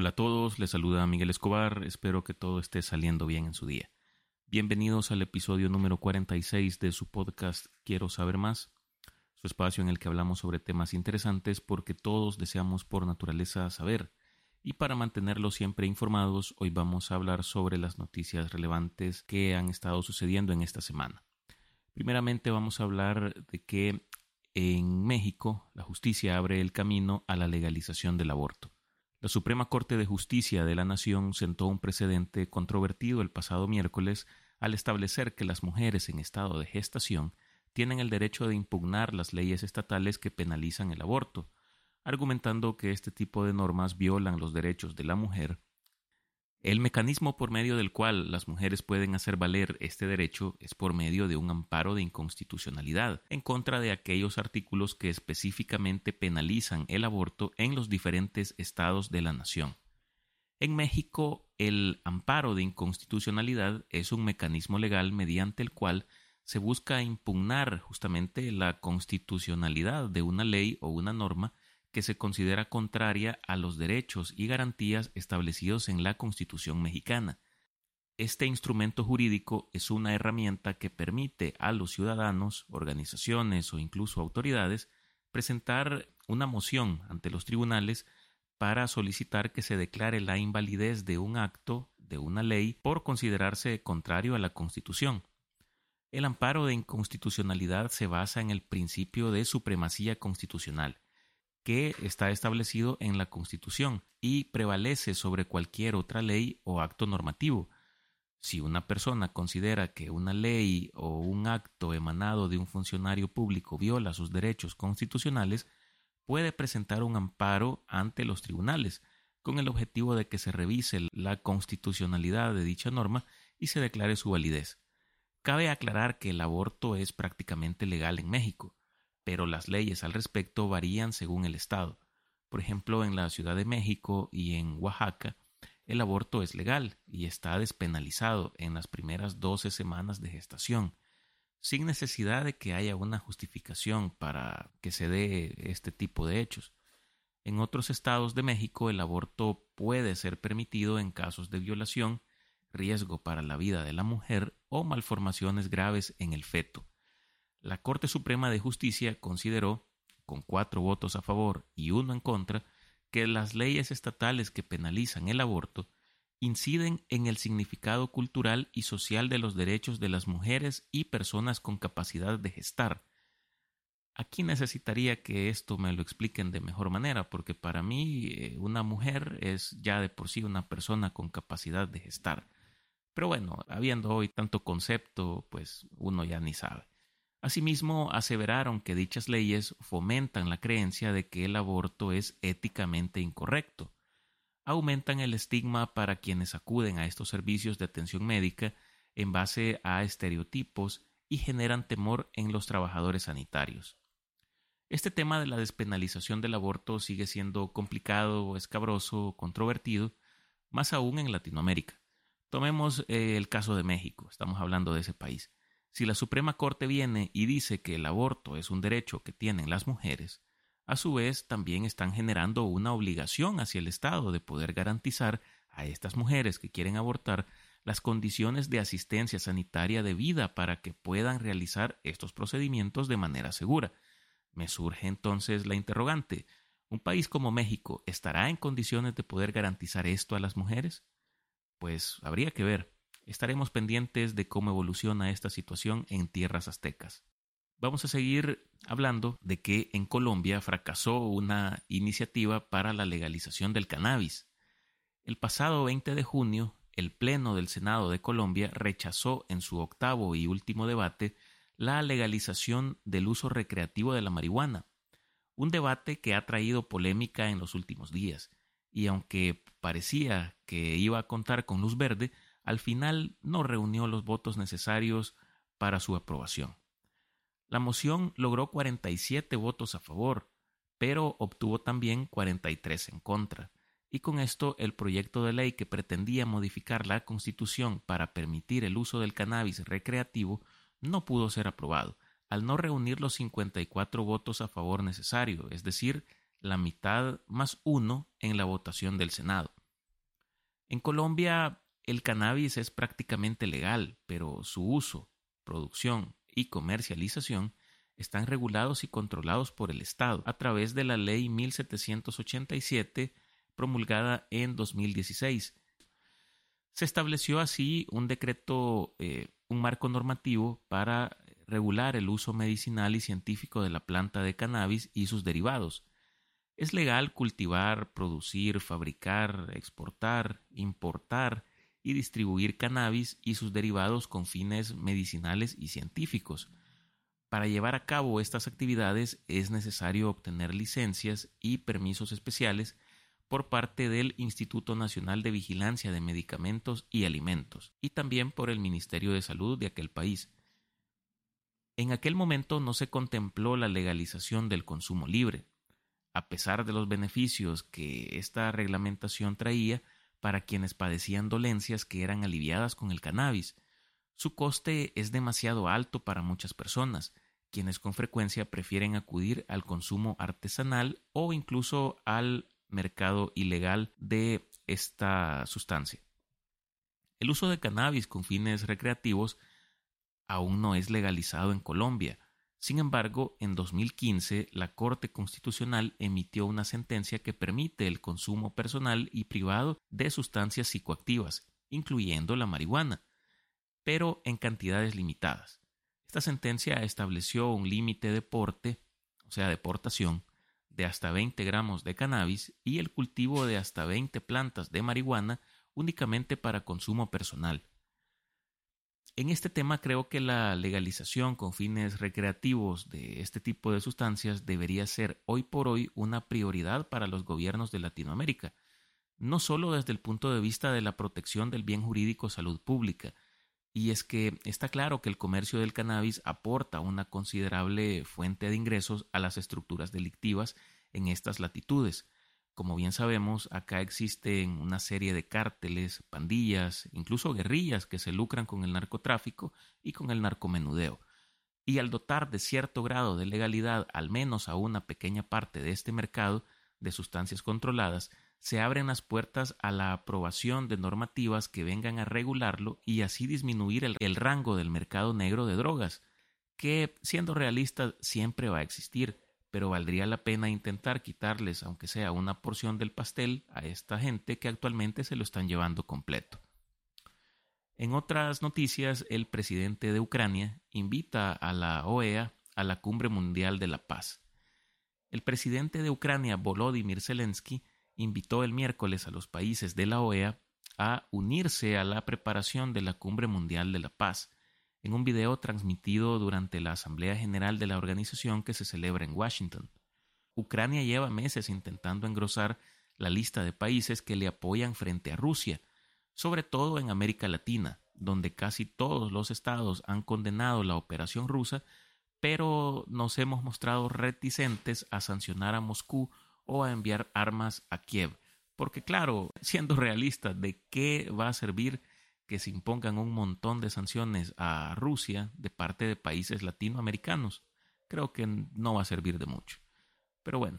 Hola a todos, les saluda Miguel Escobar, espero que todo esté saliendo bien en su día. Bienvenidos al episodio número 46 de su podcast Quiero saber más, su espacio en el que hablamos sobre temas interesantes porque todos deseamos por naturaleza saber. Y para mantenerlos siempre informados, hoy vamos a hablar sobre las noticias relevantes que han estado sucediendo en esta semana. Primeramente vamos a hablar de que en México la justicia abre el camino a la legalización del aborto. La Suprema Corte de Justicia de la Nación sentó un precedente controvertido el pasado miércoles al establecer que las mujeres en estado de gestación tienen el derecho de impugnar las leyes estatales que penalizan el aborto, argumentando que este tipo de normas violan los derechos de la mujer el mecanismo por medio del cual las mujeres pueden hacer valer este derecho es por medio de un amparo de inconstitucionalidad en contra de aquellos artículos que específicamente penalizan el aborto en los diferentes estados de la nación. En México, el amparo de inconstitucionalidad es un mecanismo legal mediante el cual se busca impugnar justamente la constitucionalidad de una ley o una norma que se considera contraria a los derechos y garantías establecidos en la Constitución mexicana. Este instrumento jurídico es una herramienta que permite a los ciudadanos, organizaciones o incluso autoridades presentar una moción ante los tribunales para solicitar que se declare la invalidez de un acto, de una ley, por considerarse contrario a la Constitución. El amparo de inconstitucionalidad se basa en el principio de supremacía constitucional, que está establecido en la Constitución y prevalece sobre cualquier otra ley o acto normativo. Si una persona considera que una ley o un acto emanado de un funcionario público viola sus derechos constitucionales, puede presentar un amparo ante los tribunales, con el objetivo de que se revise la constitucionalidad de dicha norma y se declare su validez. Cabe aclarar que el aborto es prácticamente legal en México pero las leyes al respecto varían según el estado. Por ejemplo, en la Ciudad de México y en Oaxaca, el aborto es legal y está despenalizado en las primeras doce semanas de gestación, sin necesidad de que haya una justificación para que se dé este tipo de hechos. En otros estados de México el aborto puede ser permitido en casos de violación, riesgo para la vida de la mujer o malformaciones graves en el feto. La Corte Suprema de Justicia consideró, con cuatro votos a favor y uno en contra, que las leyes estatales que penalizan el aborto inciden en el significado cultural y social de los derechos de las mujeres y personas con capacidad de gestar. Aquí necesitaría que esto me lo expliquen de mejor manera, porque para mí eh, una mujer es ya de por sí una persona con capacidad de gestar. Pero bueno, habiendo hoy tanto concepto, pues uno ya ni sabe. Asimismo, aseveraron que dichas leyes fomentan la creencia de que el aborto es éticamente incorrecto, aumentan el estigma para quienes acuden a estos servicios de atención médica en base a estereotipos y generan temor en los trabajadores sanitarios. Este tema de la despenalización del aborto sigue siendo complicado, escabroso, controvertido, más aún en Latinoamérica. Tomemos eh, el caso de México, estamos hablando de ese país. Si la Suprema Corte viene y dice que el aborto es un derecho que tienen las mujeres, a su vez también están generando una obligación hacia el Estado de poder garantizar a estas mujeres que quieren abortar las condiciones de asistencia sanitaria debida para que puedan realizar estos procedimientos de manera segura. Me surge entonces la interrogante ¿Un país como México estará en condiciones de poder garantizar esto a las mujeres? Pues habría que ver. Estaremos pendientes de cómo evoluciona esta situación en tierras aztecas. Vamos a seguir hablando de que en Colombia fracasó una iniciativa para la legalización del cannabis. El pasado 20 de junio, el Pleno del Senado de Colombia rechazó en su octavo y último debate la legalización del uso recreativo de la marihuana, un debate que ha traído polémica en los últimos días, y aunque parecía que iba a contar con luz verde, al final no reunió los votos necesarios para su aprobación. La moción logró 47 votos a favor, pero obtuvo también 43 en contra, y con esto el proyecto de ley que pretendía modificar la Constitución para permitir el uso del cannabis recreativo no pudo ser aprobado, al no reunir los 54 votos a favor necesarios, es decir, la mitad más uno en la votación del Senado. En Colombia el cannabis es prácticamente legal, pero su uso, producción y comercialización están regulados y controlados por el Estado a través de la Ley 1787 promulgada en 2016. Se estableció así un decreto, eh, un marco normativo para regular el uso medicinal y científico de la planta de cannabis y sus derivados. Es legal cultivar, producir, fabricar, exportar, importar y distribuir cannabis y sus derivados con fines medicinales y científicos. Para llevar a cabo estas actividades es necesario obtener licencias y permisos especiales por parte del Instituto Nacional de Vigilancia de Medicamentos y Alimentos y también por el Ministerio de Salud de aquel país. En aquel momento no se contempló la legalización del consumo libre, a pesar de los beneficios que esta reglamentación traía para quienes padecían dolencias que eran aliviadas con el cannabis. Su coste es demasiado alto para muchas personas, quienes con frecuencia prefieren acudir al consumo artesanal o incluso al mercado ilegal de esta sustancia. El uso de cannabis con fines recreativos aún no es legalizado en Colombia. Sin embargo, en 2015 la Corte Constitucional emitió una sentencia que permite el consumo personal y privado de sustancias psicoactivas, incluyendo la marihuana, pero en cantidades limitadas. Esta sentencia estableció un límite de porte, o sea, deportación, de hasta 20 gramos de cannabis y el cultivo de hasta 20 plantas de marihuana únicamente para consumo personal. En este tema creo que la legalización con fines recreativos de este tipo de sustancias debería ser hoy por hoy una prioridad para los gobiernos de Latinoamérica, no solo desde el punto de vista de la protección del bien jurídico salud pública, y es que está claro que el comercio del cannabis aporta una considerable fuente de ingresos a las estructuras delictivas en estas latitudes, como bien sabemos, acá existen una serie de cárteles, pandillas, incluso guerrillas que se lucran con el narcotráfico y con el narcomenudeo. Y al dotar de cierto grado de legalidad al menos a una pequeña parte de este mercado de sustancias controladas, se abren las puertas a la aprobación de normativas que vengan a regularlo y así disminuir el, rango del mercado negro de drogas, que, siendo realistas, siempre va a existir pero valdría la pena intentar quitarles, aunque sea una porción del pastel, a esta gente que actualmente se lo están llevando completo. En otras noticias, el presidente de Ucrania invita a la OEA a la Cumbre Mundial de la Paz. El presidente de Ucrania, Volodymyr Zelensky, invitó el miércoles a los países de la OEA a unirse a la preparación de la Cumbre Mundial de la Paz, en un video transmitido durante la Asamblea General de la organización que se celebra en Washington. Ucrania lleva meses intentando engrosar la lista de países que le apoyan frente a Rusia, sobre todo en América Latina, donde casi todos los estados han condenado la operación rusa, pero nos hemos mostrado reticentes a sancionar a Moscú o a enviar armas a Kiev, porque claro, siendo realistas, ¿de qué va a servir que se impongan un montón de sanciones a Rusia de parte de países latinoamericanos. Creo que no va a servir de mucho. Pero bueno,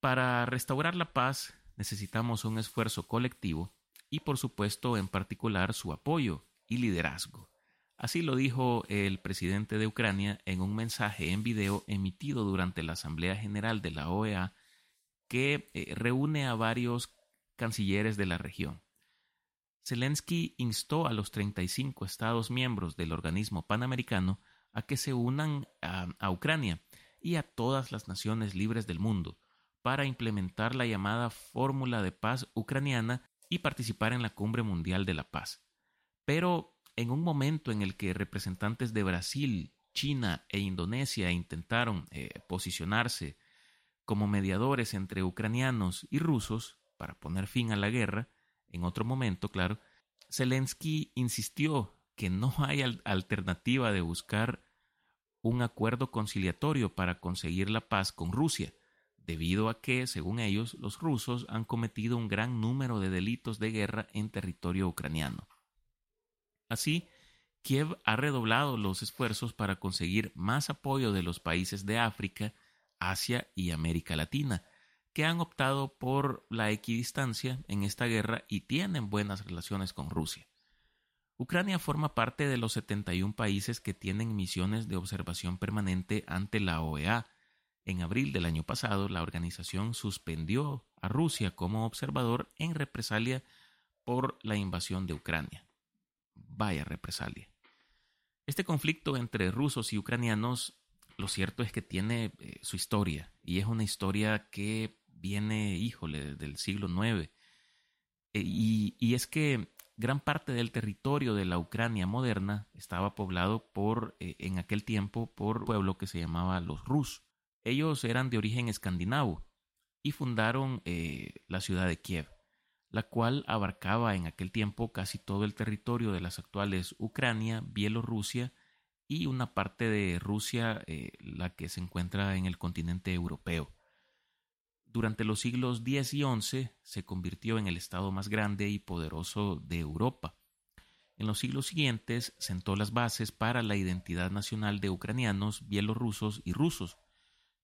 para restaurar la paz necesitamos un esfuerzo colectivo y por supuesto en particular su apoyo y liderazgo. Así lo dijo el presidente de Ucrania en un mensaje en video emitido durante la Asamblea General de la OEA que eh, reúne a varios cancilleres de la región. Zelensky instó a los 35 Estados miembros del organismo panamericano a que se unan a, Ucrania y a todas las naciones libres del mundo para implementar la llamada Fórmula de Paz ucraniana y participar en la Cumbre Mundial de la Paz. Pero en un momento en el que representantes de Brasil, China e Indonesia intentaron eh, posicionarse como mediadores entre ucranianos y rusos para poner fin a la guerra, en otro momento, claro, Zelensky insistió que no hay alternativa de buscar un acuerdo conciliatorio para conseguir la paz con Rusia, debido a que, según ellos, los rusos han cometido un gran número de delitos de guerra en territorio ucraniano. Así, Kiev ha redoblado los esfuerzos para conseguir más apoyo de los países de África, Asia y América Latina, que han optado por la equidistancia en esta guerra y tienen buenas relaciones con Rusia. Ucrania forma parte de los 71 países que tienen misiones de observación permanente ante la OEA. En abril del año pasado, la organización suspendió a Rusia como observador en represalia por la invasión de Ucrania. Vaya represalia. Este conflicto entre rusos y ucranianos, lo cierto es que tiene eh, su historia, y es una historia que viene, híjole, del siglo IX. Eh, y, es que gran parte del territorio de la Ucrania moderna estaba poblado por, eh, en aquel tiempo, por un pueblo que se llamaba los Rus. Ellos eran de origen escandinavo y fundaron la ciudad de Kiev la cual abarcaba en aquel tiempo casi todo el territorio de las actuales Ucrania, Bielorrusia y una parte de Rusia, eh, la que se encuentra en el continente europeo. Durante los siglos X y XI se convirtió en el estado más grande y poderoso de Europa. En los siglos siguientes sentó las bases para la identidad nacional de ucranianos, bielorrusos y rusos.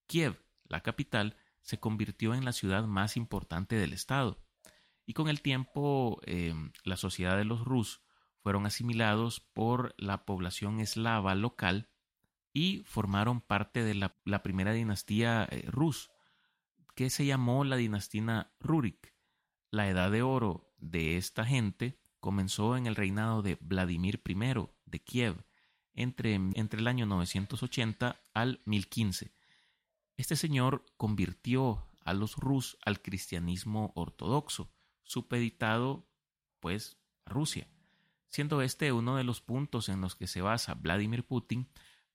Kiev, la capital, se convirtió en la ciudad más importante del estado y con el tiempo eh, la sociedad de los Rus fueron asimilados por la población eslava local y formaron parte de la, primera dinastía eh, Rus, que se llamó la dinastía Rurik. La edad de oro de esta gente comenzó en el reinado de Vladimir I de Kiev entre, entre el año 980 al 1015. Este señor convirtió a los Rus al cristianismo ortodoxo supeditado pues a Rusia, siendo este uno de los puntos en los que se basa Vladimir Putin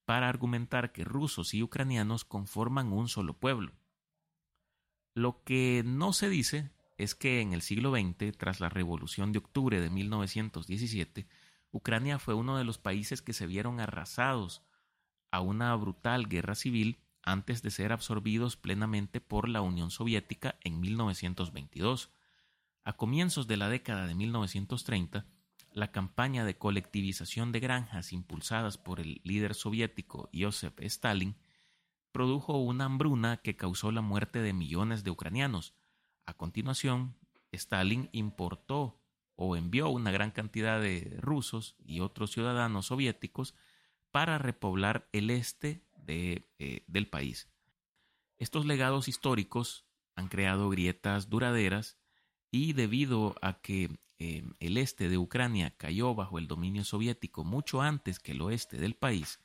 para argumentar que rusos y ucranianos conforman un solo pueblo. Lo que no se dice es que en el siglo XX, tras la Revolución de Octubre de 1917, Ucrania fue uno de los países que se vieron arrasados a una brutal guerra civil antes de ser absorbidos plenamente por la Unión Soviética en 1922. A comienzos de la década de 1930, la campaña de colectivización de granjas impulsadas por el líder soviético Joseph Stalin produjo una hambruna que causó la muerte de millones de ucranianos. A continuación, Stalin importó o envió una gran cantidad de rusos y otros ciudadanos soviéticos para repoblar el este de, eh, del país. Estos legados históricos han creado grietas duraderas y debido a que eh, el este de Ucrania cayó bajo el dominio soviético mucho antes que el oeste del país,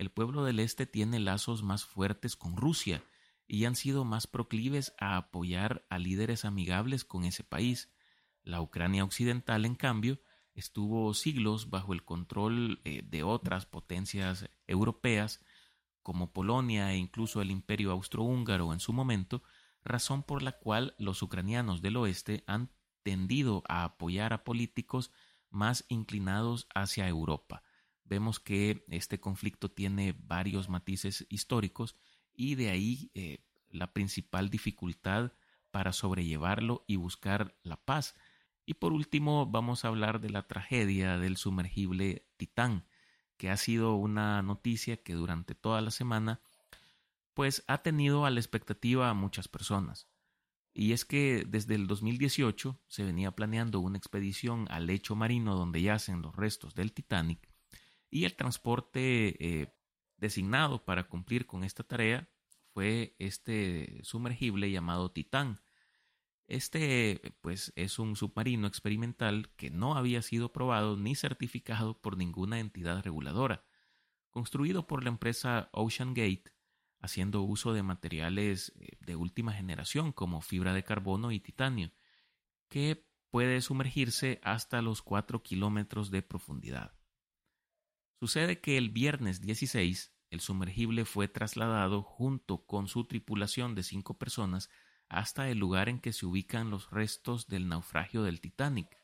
el pueblo del este tiene lazos más fuertes con Rusia y han sido más proclives a apoyar a líderes amigables con ese país. La Ucrania occidental, en cambio, estuvo siglos bajo el control eh, de otras potencias europeas, como Polonia e incluso el Imperio austrohúngaro en su momento, razón por la cual los ucranianos del oeste han tendido a apoyar a políticos más inclinados hacia Europa. Vemos que este conflicto tiene varios matices históricos y de ahí eh, la principal dificultad para sobrellevarlo y buscar la paz. Y por último vamos a hablar de la tragedia del sumergible Titán, que ha sido una noticia que durante toda la semana pues ha tenido a la expectativa a muchas personas. Y es que desde el 2018 se venía planeando una expedición al lecho marino donde yacen los restos del Titanic y el transporte eh, designado para cumplir con esta tarea fue este sumergible llamado Titán. Este pues es un submarino experimental que no había sido probado ni certificado por ninguna entidad reguladora. Construido por la empresa Ocean Gate, haciendo uso de materiales eh, de última generación como fibra de carbono y titanio, que puede sumergirse hasta los 4 kilómetros de profundidad. Sucede que el viernes 16 el sumergible fue trasladado junto con su tripulación de cinco personas hasta el lugar en que se ubican los restos del naufragio del Titanic.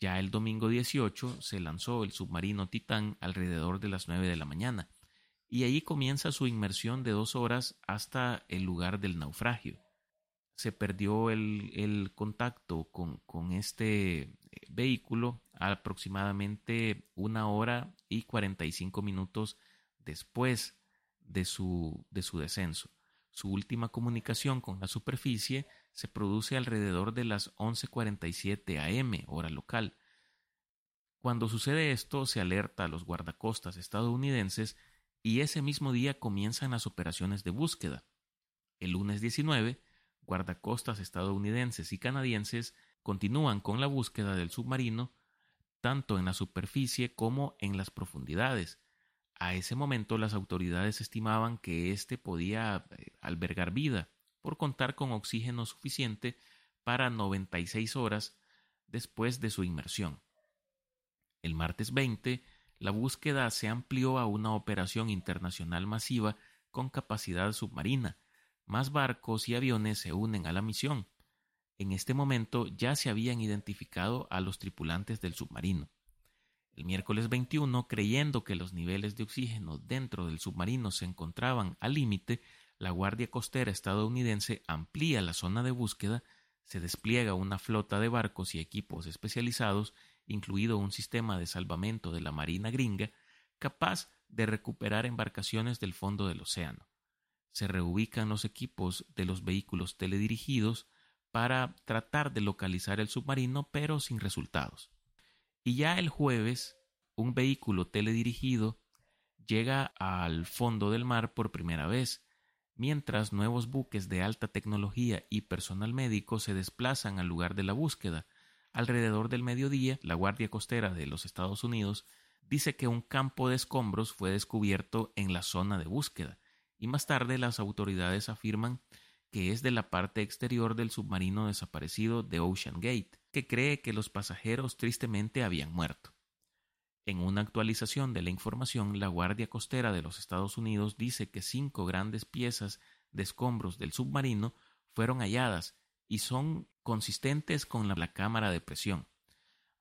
Ya el domingo 18 se lanzó el submarino Titán alrededor de las 9 de la mañana y allí comienza su inmersión de dos horas hasta el lugar del naufragio. Se perdió el, contacto con, este eh, vehículo aproximadamente una hora y 45 minutos después de su, de su descenso. Su última comunicación con la superficie se produce alrededor de las 11:47 am, hora local. Cuando sucede esto, se alerta a los guardacostas estadounidenses y ese mismo día comienzan las operaciones de búsqueda. El lunes 19, guardacostas estadounidenses y canadienses continúan con la búsqueda del submarino tanto en la superficie como en las profundidades. A ese momento las autoridades estimaban que éste podía eh, albergar vida por contar con oxígeno suficiente para 96 horas después de su inmersión. El martes 20, la búsqueda se amplió a una operación internacional masiva con capacidad submarina. Más barcos y aviones se unen a la misión. En este momento ya se habían identificado a los tripulantes del submarino. El miércoles 21, creyendo que los niveles de oxígeno dentro del submarino se encontraban al límite, la Guardia Costera estadounidense amplía la zona de búsqueda, se despliega una flota de barcos y equipos especializados, incluido un sistema de salvamento de la Marina gringa, capaz de recuperar embarcaciones del fondo del océano. Se reubican los equipos de los vehículos teledirigidos, para tratar de localizar el submarino, pero sin resultados. Y ya el jueves, un vehículo teledirigido llega al fondo del mar por primera vez, mientras nuevos buques de alta tecnología y personal médico se desplazan al lugar de la búsqueda. Alrededor del mediodía, la Guardia Costera de los Estados Unidos dice que un campo de escombros fue descubierto en la zona de búsqueda, y más tarde las autoridades afirman que es de la parte exterior del submarino desaparecido de Ocean Gate, que cree que los pasajeros tristemente habían muerto. En una actualización de la información, la Guardia Costera de los Estados Unidos dice que cinco grandes piezas de escombros del submarino fueron halladas y son consistentes con la cámara de presión.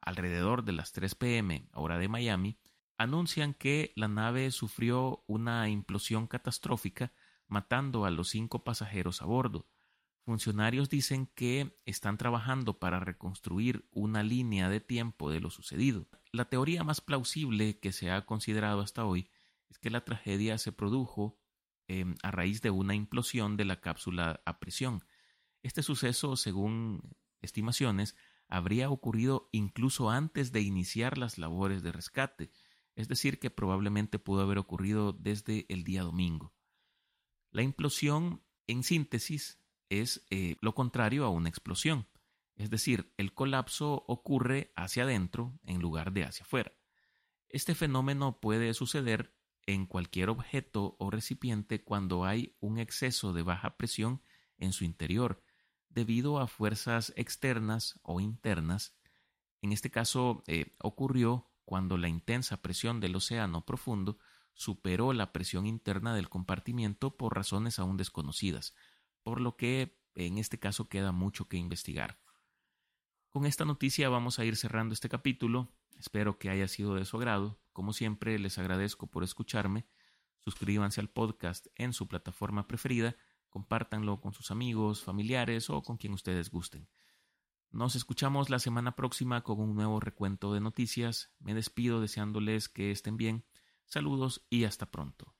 Alrededor de las 3 pm, hora de Miami, anuncian que la nave sufrió una implosión catastrófica matando a los cinco pasajeros a bordo. Funcionarios dicen que están trabajando para reconstruir una línea de tiempo de lo sucedido. La teoría más plausible que se ha considerado hasta hoy es que la tragedia se produjo em, a raíz de una implosión de la cápsula a presión. Este suceso, según estimaciones, habría ocurrido incluso antes de iniciar las labores de rescate, es decir, que probablemente pudo haber ocurrido desde el día domingo. La implosión, en síntesis, es eh, lo contrario a una explosión, es decir, el colapso ocurre hacia adentro en lugar de hacia afuera. Este fenómeno puede suceder en cualquier objeto o recipiente cuando hay un exceso de baja presión en su interior, debido a fuerzas externas o internas. En este caso eh, ocurrió cuando la intensa presión del océano profundo superó la presión interna del compartimiento por razones aún desconocidas, por lo que en este caso queda mucho que investigar. Con esta noticia vamos a ir cerrando este capítulo. Espero que haya sido de su agrado. Como siempre, les agradezco por escucharme. Suscríbanse al podcast en su plataforma preferida, compártanlo con sus amigos, familiares o con quien ustedes gusten. Nos escuchamos la semana próxima con un nuevo recuento de noticias. Me despido deseándoles que estén bien Saludos y hasta pronto.